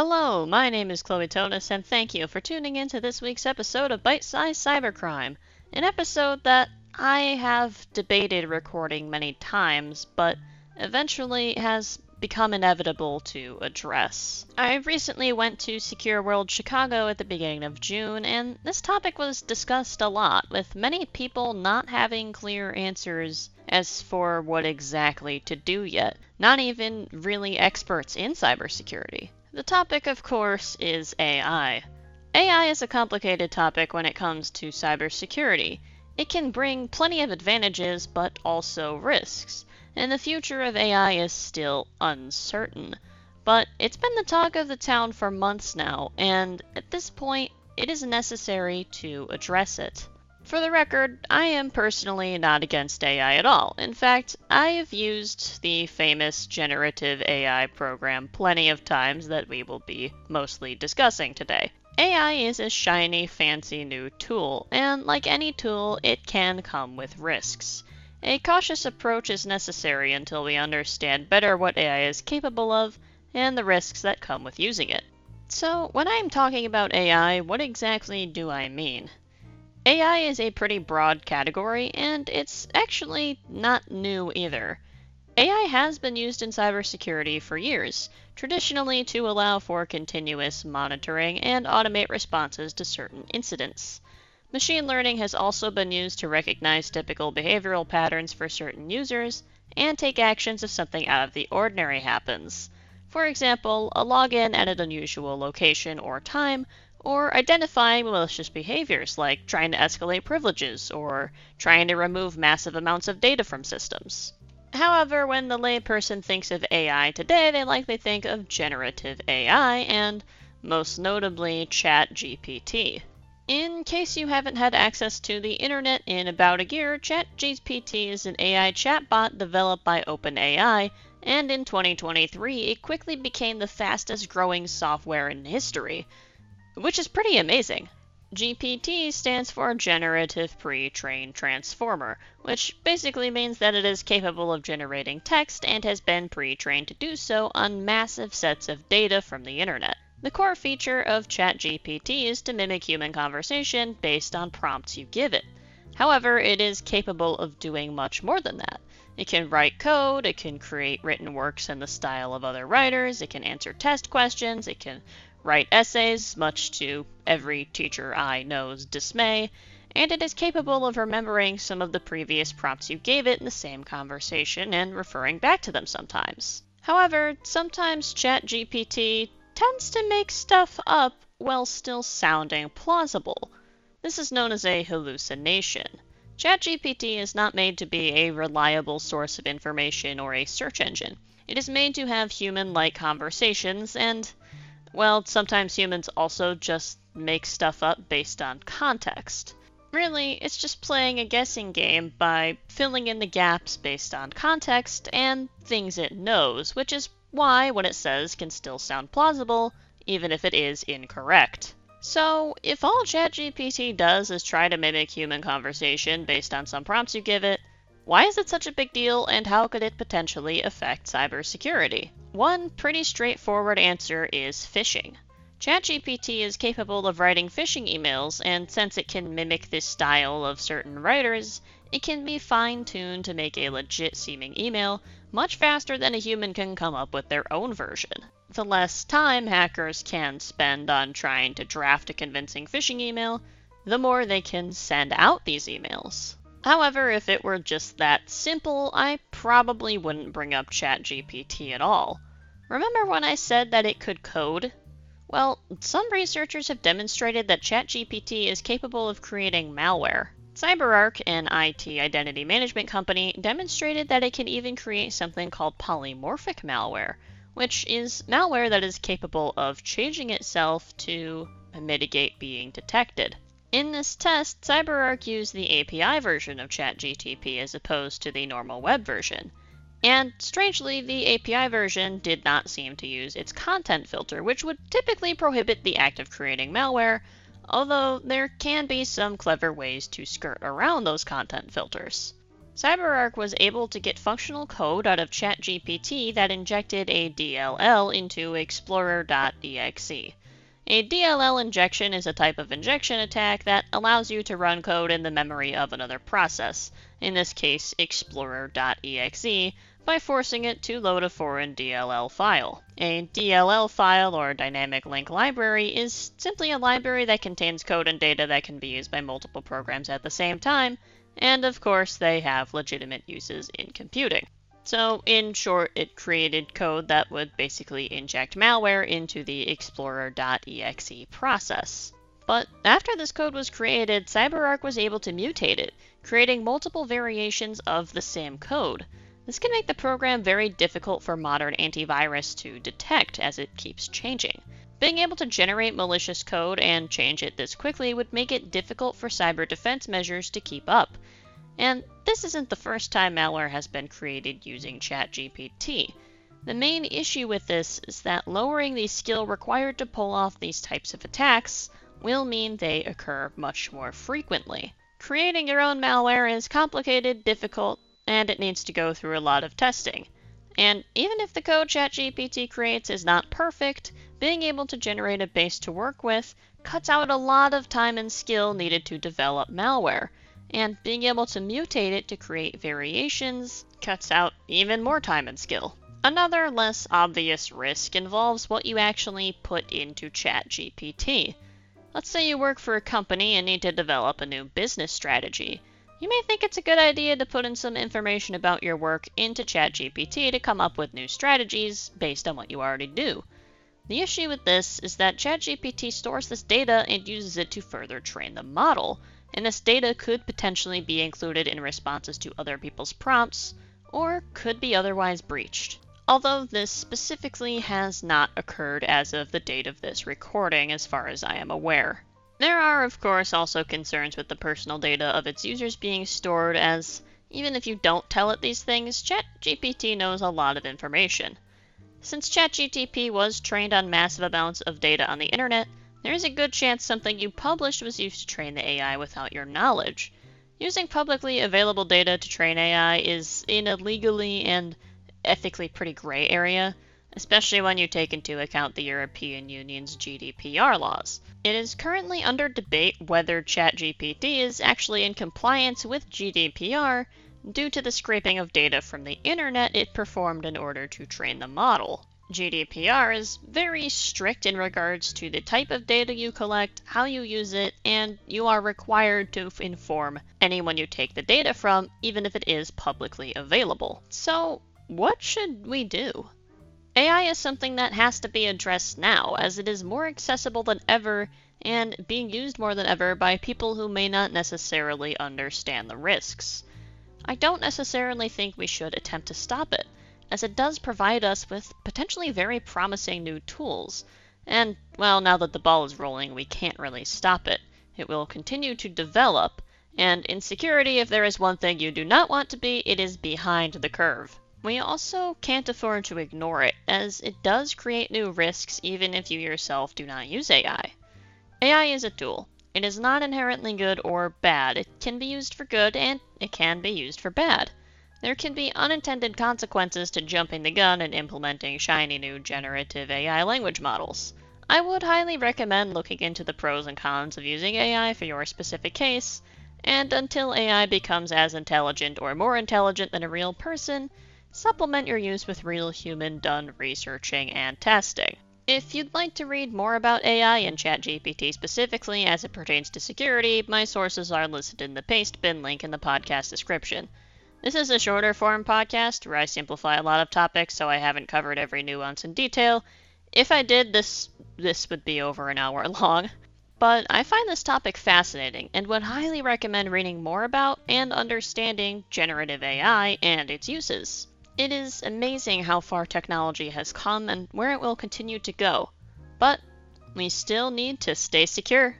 Hello, my name is Chloe Tonis, and thank you for tuning in to this week's episode of Bite Size Cybercrime, an episode that I have debated recording many times, but eventually has become inevitable to address. I recently went to Secure World Chicago at the beginning of June, and this topic was discussed a lot, with many people not having clear answers as for what exactly to do yet, not even really experts in cybersecurity. The topic, of course, is AI. AI is a complicated topic when it comes to cybersecurity. It can bring plenty of advantages, but also risks and the future of AI is still uncertain. But it's been the talk of the town for months now, and at this point, it is necessary to address it. For the record, I am personally not against AI at all. In fact, I have used the famous generative AI program plenty of times that we will be mostly discussing today. AI is a shiny, fancy new tool, and like any tool, it can come with risks. A cautious approach is necessary until we understand better what AI is capable of and the risks that come with using it. So, when I'm talking about AI, what exactly do I mean? AI is a pretty broad category, and it's actually not new either. AI has been used in cybersecurity for years, traditionally to allow for continuous monitoring and automate responses to certain incidents. Machine learning has also been used to recognize typical behavioral patterns for certain users and take actions if something out of the ordinary happens. For example, a login at an unusual location or time, or identifying malicious behaviors like trying to escalate privileges or trying to remove massive amounts of data from systems. However, when the layperson thinks of AI today, they likely think of generative AI and, most notably, ChatGPT. In case you haven't had access to the internet in about a year, ChatGPT is an AI chatbot developed by OpenAI, and in 2023 it quickly became the fastest growing software in history, which is pretty amazing. GPT stands for Generative Pre-trained Transformer, which basically means that it is capable of generating text and has been pre-trained to do so on massive sets of data from the internet. The core feature of ChatGPT is to mimic human conversation based on prompts you give it. However, it is capable of doing much more than that. It can write code, it can create written works in the style of other writers, it can answer test questions, it can write essays, much to every teacher I know's dismay, and it is capable of remembering some of the previous prompts you gave it in the same conversation and referring back to them sometimes. However, sometimes ChatGPT tends to make stuff up while still sounding plausible. This is known as a hallucination. ChatGPT is not made to be a reliable source of information or a search engine. It is made to have human like conversations, and, well, sometimes humans also just make stuff up based on context. Really, it's just playing a guessing game by filling in the gaps based on context and things it knows, which is why what it says can still sound plausible, even if it is incorrect. So, if all ChatGPT does is try to mimic human conversation based on some prompts you give it, why is it such a big deal and how could it potentially affect cybersecurity? One pretty straightforward answer is phishing. ChatGPT is capable of writing phishing emails, and since it can mimic this style of certain writers, it can be fine tuned to make a legit seeming email much faster than a human can come up with their own version. The less time hackers can spend on trying to draft a convincing phishing email, the more they can send out these emails. However, if it were just that simple, I probably wouldn't bring up ChatGPT at all. Remember when I said that it could code? Well, some researchers have demonstrated that ChatGPT is capable of creating malware. CyberArk, an IT identity management company, demonstrated that it can even create something called polymorphic malware, which is malware that is capable of changing itself to mitigate being detected. In this test, CyberArk used the API version of ChatGTP as opposed to the normal web version. And strangely, the API version did not seem to use its content filter, which would typically prohibit the act of creating malware, although there can be some clever ways to skirt around those content filters. CyberArk was able to get functional code out of ChatGPT that injected a DLL into Explorer.exe. A DLL injection is a type of injection attack that allows you to run code in the memory of another process, in this case Explorer.exe, by forcing it to load a foreign DLL file. A DLL file, or dynamic link library, is simply a library that contains code and data that can be used by multiple programs at the same time, and of course they have legitimate uses in computing. So, in short, it created code that would basically inject malware into the Explorer.exe process. But after this code was created, CyberArk was able to mutate it, creating multiple variations of the same code. This can make the program very difficult for modern antivirus to detect as it keeps changing. Being able to generate malicious code and change it this quickly would make it difficult for cyber defense measures to keep up. And this isn't the first time malware has been created using ChatGPT. The main issue with this is that lowering the skill required to pull off these types of attacks will mean they occur much more frequently. Creating your own malware is complicated, difficult, and it needs to go through a lot of testing. And even if the code ChatGPT creates is not perfect, being able to generate a base to work with cuts out a lot of time and skill needed to develop malware, and being able to mutate it to create variations cuts out even more time and skill. Another less obvious risk involves what you actually put into ChatGPT. Let's say you work for a company and need to develop a new business strategy. You may think it's a good idea to put in some information about your work into ChatGPT to come up with new strategies based on what you already do. The issue with this is that ChatGPT stores this data and uses it to further train the model, and this data could potentially be included in responses to other people's prompts, or could be otherwise breached. Although this specifically has not occurred as of the date of this recording, as far as I am aware. There are, of course, also concerns with the personal data of its users being stored, as even if you don't tell it these things, ChatGPT knows a lot of information. Since ChatGPT was trained on massive amounts of data on the internet, there is a good chance something you published was used to train the AI without your knowledge. Using publicly available data to train AI is in a legally and ethically pretty gray area, especially when you take into account the European Union's GDPR laws. It is currently under debate whether ChatGPT is actually in compliance with GDPR due to the scraping of data from the internet it performed in order to train the model. GDPR is very strict in regards to the type of data you collect, how you use it, and you are required to inform anyone you take the data from, even if it is publicly available. So, what should we do? AI is something that has to be addressed now, as it is more accessible than ever and being used more than ever by people who may not necessarily understand the risks. I don't necessarily think we should attempt to stop it, as it does provide us with potentially very promising new tools. And, well, now that the ball is rolling, we can't really stop it. It will continue to develop, and in security, if there is one thing you do not want to be, it is behind the curve. We also can't afford to ignore it, as it does create new risks even if you yourself do not use AI. AI is a tool. It is not inherently good or bad. It can be used for good and it can be used for bad. There can be unintended consequences to jumping the gun and implementing shiny new generative AI language models. I would highly recommend looking into the pros and cons of using AI for your specific case, and until AI becomes as intelligent or more intelligent than a real person, supplement your use with real human done researching and testing. If you'd like to read more about AI and ChatGPT specifically as it pertains to security, my sources are listed in the Pastebin link in the podcast description. This is a shorter form podcast where I simplify a lot of topics so I haven't covered every nuance in detail. If I did, this this would be over an hour long. But I find this topic fascinating and would highly recommend reading more about and understanding generative AI and its uses. It is amazing how far technology has come and where it will continue to go. But we still need to stay secure.